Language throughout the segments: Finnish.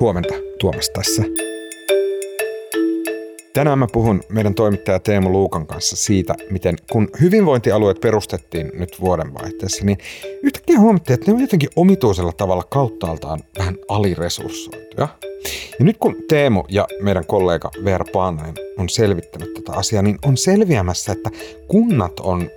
Huomenta Tuomas tässä. Tänään mä puhun meidän toimittaja Teemu Luukan kanssa siitä, miten kun hyvinvointialueet perustettiin nyt vuodenvaihteessa, niin yhtäkkiä huomattiin, että ne on jotenkin omituisella tavalla kauttaaltaan vähän aliresurssoituja. Ja nyt kun Teemu ja meidän kollega Veera Paananen on selvittänyt tätä asiaa, niin on selviämässä, että kunnat on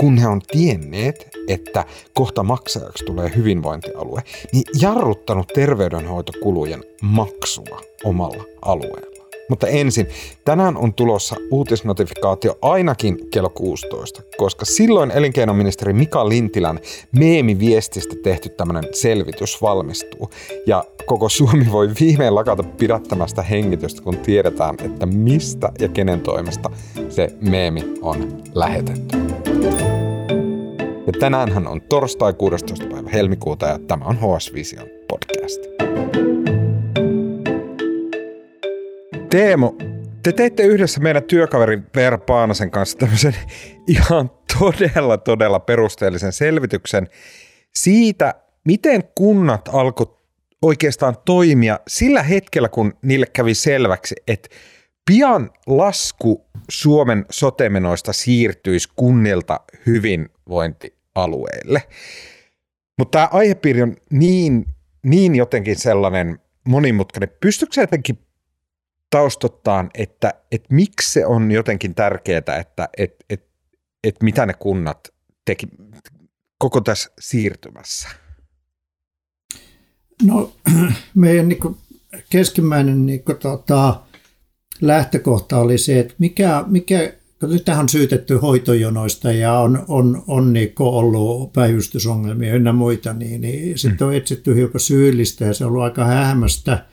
kun he on tienneet, että kohta maksajaksi tulee hyvinvointialue, niin jarruttanut terveydenhoitokulujen maksua omalla alueella. Mutta ensin, tänään on tulossa uutisnotifikaatio ainakin kello 16, koska silloin elinkeinoministeri Mika Lintilän meemiviestistä tehty tämmöinen selvitys valmistuu. Ja koko Suomi voi viimein lakata pidättämästä hengitystä, kun tiedetään, että mistä ja kenen toimesta se meemi on lähetetty. Ja tänäänhän on torstai 16. päivä helmikuuta ja tämä on HS Vision podcast. Teemo, te teitte yhdessä meidän työkaverin Veera Paanasen kanssa tämmöisen ihan todella, todella perusteellisen selvityksen siitä, miten kunnat alkoi oikeastaan toimia sillä hetkellä, kun niille kävi selväksi, että pian lasku Suomen sotemenoista siirtyisi kunnilta hyvinvointialueille. Mutta tämä aihepiiri on niin, niin jotenkin sellainen monimutkainen. Pystytkö jotenkin taustottaan, että, että miksi se on jotenkin tärkeää, että että että että mitä ne kunnat teki koko tässä siirtymässä? No meidän niin keskimmäinen niin kuin, tota, lähtökohta oli se, että mikä, mikä tähän on syytetty hoitojonoista ja on, on, on niin ollut päivystysongelmia ynnä muita, niin, niin sitten on etsitty hiukan syyllistä ja se on ollut aika hämmästä –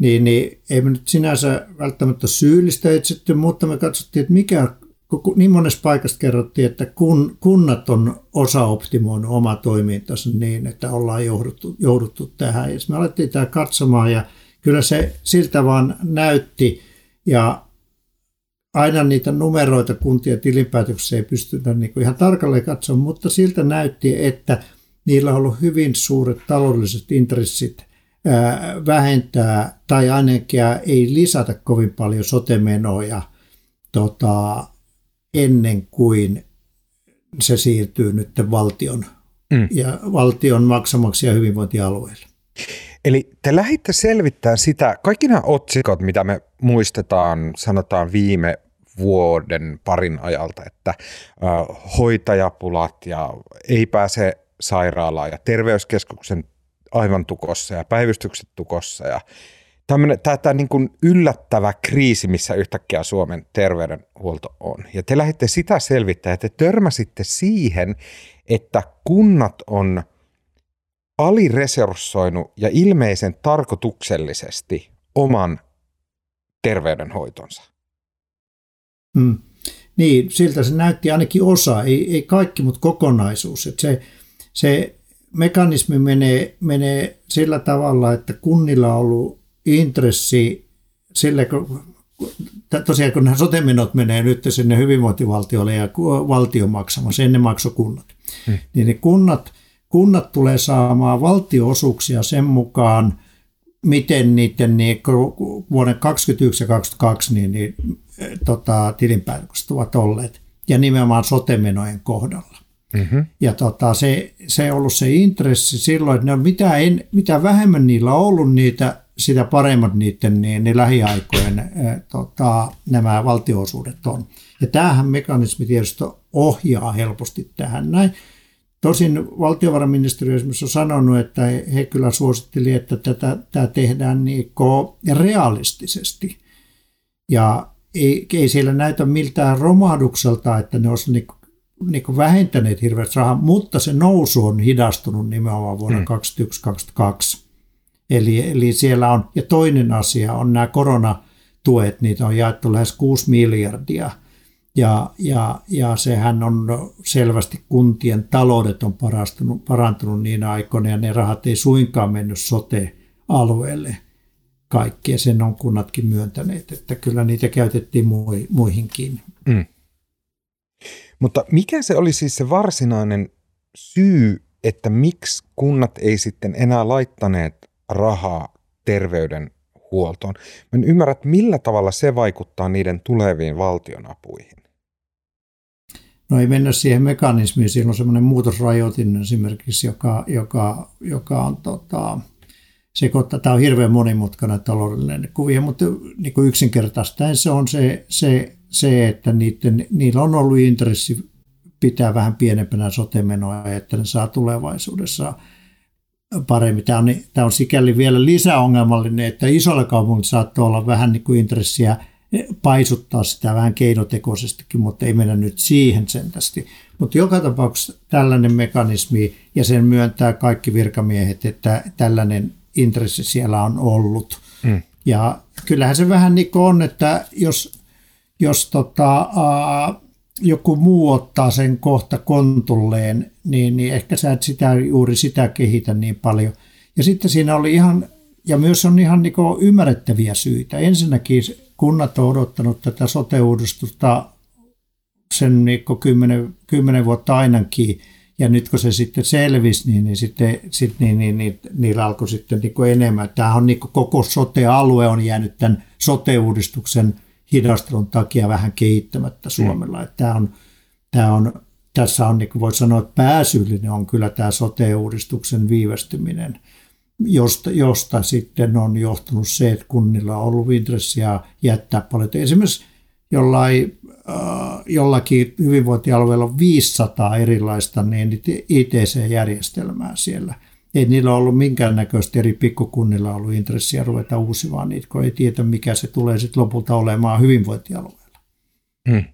niin, niin ei me nyt sinänsä välttämättä syyllistä etsitty, mutta me katsottiin, että mikä niin monessa paikasta kerrottiin, että kun, kunnat on osa optimoinut oma toimintansa niin, että ollaan jouduttu, jouduttu tähän. Ja me alettiin tämä katsomaan ja kyllä se siltä vaan näytti ja aina niitä numeroita kuntien tilinpäätöksessä ei pystytä niin kuin ihan tarkalleen katsomaan, mutta siltä näytti, että niillä on ollut hyvin suuret taloudelliset intressit vähentää tai ainakin ei lisätä kovin paljon sotemenoja tota, ennen kuin se siirtyy nyt valtion, mm. ja valtion maksamaksi ja hyvinvointialueille. Eli te lähditte selvittämään sitä, kaikki nämä otsikot, mitä me muistetaan, sanotaan viime vuoden parin ajalta, että äh, hoitajapulat ja ei pääse sairaalaan ja terveyskeskuksen aivan tukossa ja päivystykset tukossa ja tämä niin kuin yllättävä kriisi, missä yhtäkkiä Suomen terveydenhuolto on. Ja te lähditte sitä selvittämään, että te törmäsitte siihen, että kunnat on aliresurssoinut ja ilmeisen tarkoituksellisesti oman terveydenhoitonsa. Hmm. Niin, siltä se näytti ainakin osa, ei, ei kaikki, mutta kokonaisuus. Että se, se mekanismi menee, menee sillä tavalla, että kunnilla on ollut intressi sille, kun tosiaan kun nämä sotemenot menee nyt sinne hyvinvointivaltiolle ja valtio maksamassa, ennen maksoi kunnat, hmm. niin ne kunnat, kunnat tulee saamaan valtioosuuksia sen mukaan, miten niiden niin vuoden 2021 ja 2022 niin, niin, tota, tilinpäätökset ovat olleet, ja nimenomaan sotemenojen kohdalla. Mm-hmm. Ja tota, se, se on ollut se intressi silloin, että ne on, mitä, en, mitä vähemmän niillä on ollut niitä, sitä paremmat niiden niin, niin lähiaikojen ä, tota, nämä valtioosuudet on. Ja tämähän mekanismi tietysti ohjaa helposti tähän näin. Tosin valtiovarainministeriö esimerkiksi on sanonut, että he kyllä suositteli, että tätä, tämä tehdään niin realistisesti. Ja ei, ei siellä näytä miltään romahdukselta, että ne olisi niin niin vähentäneet hirveästi rahaa, mutta se nousu on hidastunut nimenomaan vuonna hmm. 2021-2022. Eli, eli siellä on, ja toinen asia on nämä koronatuet, niitä on jaettu lähes 6 miljardia. Ja, ja, ja sehän on selvästi kuntien taloudet on parantunut, parantunut niin aikoina, ja ne rahat ei suinkaan mennyt sote-alueelle kaikki, ja sen on kunnatkin myöntäneet, että kyllä niitä käytettiin muihinkin. Mm. Mutta mikä se oli siis se varsinainen syy, että miksi kunnat ei sitten enää laittaneet rahaa terveydenhuoltoon. Mä en ymmärrä, että millä tavalla se vaikuttaa niiden tuleviin valtionapuihin. No ei mennä siihen mekanismiin, siinä on semmoinen muutosrajoitin esimerkiksi, joka, joka, joka on tota, sekoittaa. Tämä on hirveän monimutkainen taloudellinen kuvio, mutta niin kuin yksinkertaistaen se on se, se, se että niiden, niillä on ollut intressi pitää vähän pienempänä sotemenoja, että ne saa tulevaisuudessa paremmin. Tämä on, tämä on sikäli vielä lisäongelmallinen, että isolla kaupungilla saattaa olla vähän niin kuin intressiä paisuttaa sitä vähän keinotekoisestikin, mutta ei mennä nyt siihen sentästi. Mutta joka tapauksessa tällainen mekanismi, ja sen myöntää kaikki virkamiehet, että tällainen intressi siellä on ollut. Mm. Ja kyllähän se vähän niin kuin on, että jos, jos tota, ää, joku muu ottaa sen kohta kontulleen, niin, niin ehkä sä et sitä, juuri sitä kehitä niin paljon. Ja sitten siinä oli ihan, ja myös on ihan niin ymmärrettäviä syitä. Ensinnäkin kunnat on odottanut tätä sote-uudistusta sen niin kymmenen, kymmenen vuotta ainakin, ja nyt kun se sitten selvisi, niin, niin sitten sit, niin, niin, niin, niillä alkoi sitten niin enemmän. Tämä on niin koko sote-alue on jäänyt tämän sote-uudistuksen hidastelun takia vähän kehittämättä Suomella. Mm. Tämä on, tämä on, tässä on, niin voi sanoa, että pääsyyllinen on kyllä tämä sote-uudistuksen viivästyminen, josta, josta sitten on johtunut se, että kunnilla on ollut intressiä jättää paljon. Esimerkiksi jollain, äh, jollakin hyvinvointialueella on 500 erilaista niin ITC-järjestelmää siellä – ei niillä ollut minkäännäköistä eri pikkukunnilla ollut intressiä ruveta uusimaan niitä, kun ei tiedä, mikä se tulee sitten lopulta olemaan hyvinvointialueella. Hmm.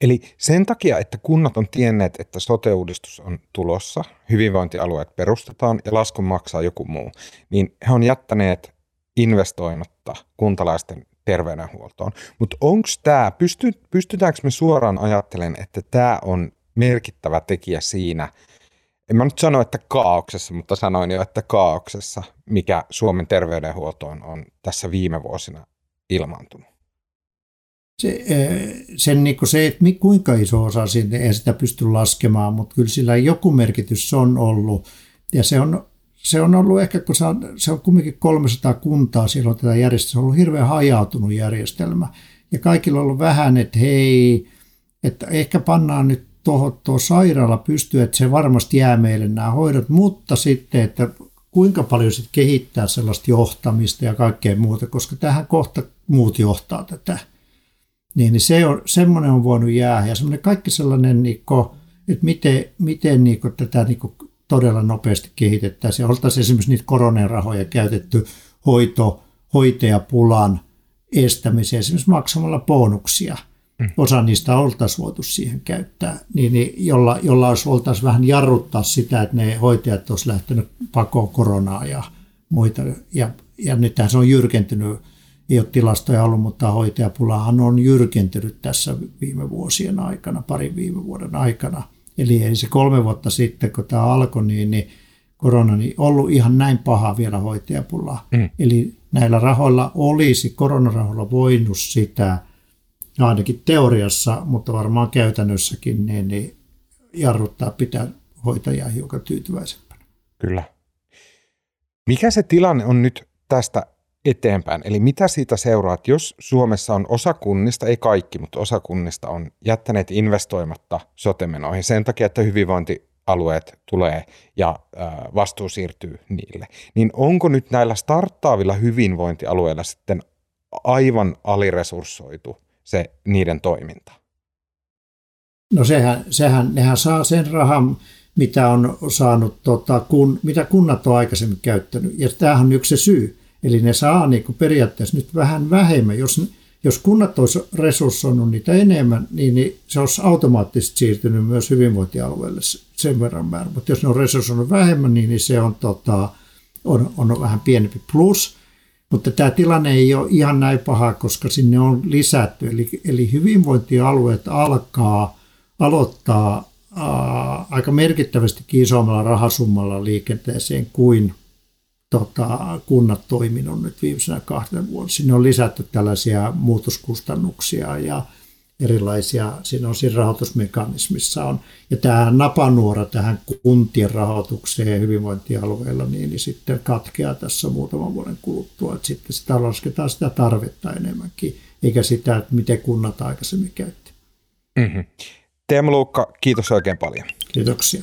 Eli sen takia, että kunnat on tienneet, että sote-uudistus on tulossa, hyvinvointialueet perustetaan ja laskun maksaa joku muu, niin he on jättäneet investoimatta kuntalaisten terveydenhuoltoon. Mutta onko tämä, pysty, pystytäänkö me suoraan ajattelemaan, että tämä on merkittävä tekijä siinä, en mä nyt sano, että kaauksessa, mutta sanoin jo, että kaauksessa, mikä Suomen terveydenhuoltoon on tässä viime vuosina ilmaantunut. Se, eh, sen, niin se, että kuinka iso osa siitä, ei sitä pysty laskemaan, mutta kyllä sillä joku merkitys on ollut. Ja se on, se on ollut ehkä, kun se on, se on kumminkin 300 kuntaa silloin tätä järjestelmää, se on ollut hirveän hajautunut järjestelmä. Ja kaikilla on ollut vähän, että hei, että ehkä pannaan nyt tuohon tuo sairaala pystyy, että se varmasti jää meille nämä hoidot, mutta sitten, että kuinka paljon sitten kehittää sellaista johtamista ja kaikkea muuta, koska tähän kohta muut johtaa tätä. Niin, niin se on, semmoinen on voinut jää ja semmoinen kaikki sellainen, niin kuin, että miten, miten niin kuin, tätä niin kuin, todella nopeasti kehitettäisiin. Oltaisiin esimerkiksi niitä koronerahoja käytetty hoito, hoitajapulan estämiseen, esimerkiksi maksamalla bonuksia. Osa niistä oltaisiin voitu siihen käyttää, niin, niin jolla, jolla olisi oltaisiin vähän jarruttaa sitä, että ne hoitajat olisivat lähtenyt pakoon koronaa ja muita. Ja, ja nythän se on jyrkentynyt, ei ole tilastoja ollut, mutta hoitajapulahan on jyrkentynyt tässä viime vuosien aikana, parin viime vuoden aikana. Eli ei se kolme vuotta sitten, kun tämä alkoi, niin, niin korona niin ollut ihan näin paha vielä hoitajapulaa. Mm. Eli näillä rahoilla olisi, koronarahoilla voinut sitä – no ainakin teoriassa, mutta varmaan käytännössäkin, niin, niin jarruttaa pitää hoitajaa hiukan tyytyväisempänä. Kyllä. Mikä se tilanne on nyt tästä eteenpäin? Eli mitä siitä seuraa, että jos Suomessa on osa kunnista, ei kaikki, mutta osa kunnista on jättäneet investoimatta sotemenoihin sen takia, että hyvinvointialueet tulee ja vastuu siirtyy niille, niin onko nyt näillä starttaavilla hyvinvointialueilla sitten aivan aliresurssoitu se niiden toiminta? No sehän, sehän, nehän saa sen rahan, mitä on saanut, tota, kun, mitä kunnat on aikaisemmin käyttänyt. Ja tämähän on yksi se syy. Eli ne saa niin kuin periaatteessa nyt vähän vähemmän. Jos, jos kunnat olisi resurssoinut niitä enemmän, niin, niin se olisi automaattisesti siirtynyt myös hyvinvointialueelle sen verran määrä. Mutta jos ne on resurssoinut vähemmän, niin, niin se on, tota, on, on vähän pienempi. Plus mutta tämä tilanne ei ole ihan näin paha, koska sinne on lisätty. Eli, eli hyvinvointialueet alkaa aloittaa ää, aika merkittävästi isommalla rahasummalla liikenteeseen kuin tota, kunnat toiminut nyt viimeisenä kahden vuonna. Sinne on lisätty tällaisia muutoskustannuksia ja, erilaisia, siinä on siinä rahoitusmekanismissa on. Ja tämä napanuora tähän kuntien rahoitukseen hyvinvointialueilla, niin, niin sitten katkeaa tässä muutaman vuoden kuluttua, että sitten sitä lasketaan sitä tarvetta enemmänkin, eikä sitä, että miten kunnat aikaisemmin käytti. Mm-hmm. Teemu Luukka, kiitos oikein paljon. Kiitoksia.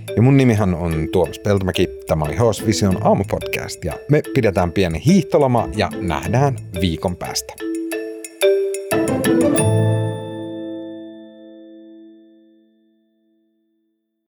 Ja mun nimihän on Tuomas Peltomäki. Tämä oli HS Vision aamupodcast ja me pidetään pieni hiihtoloma ja nähdään viikon päästä. thank you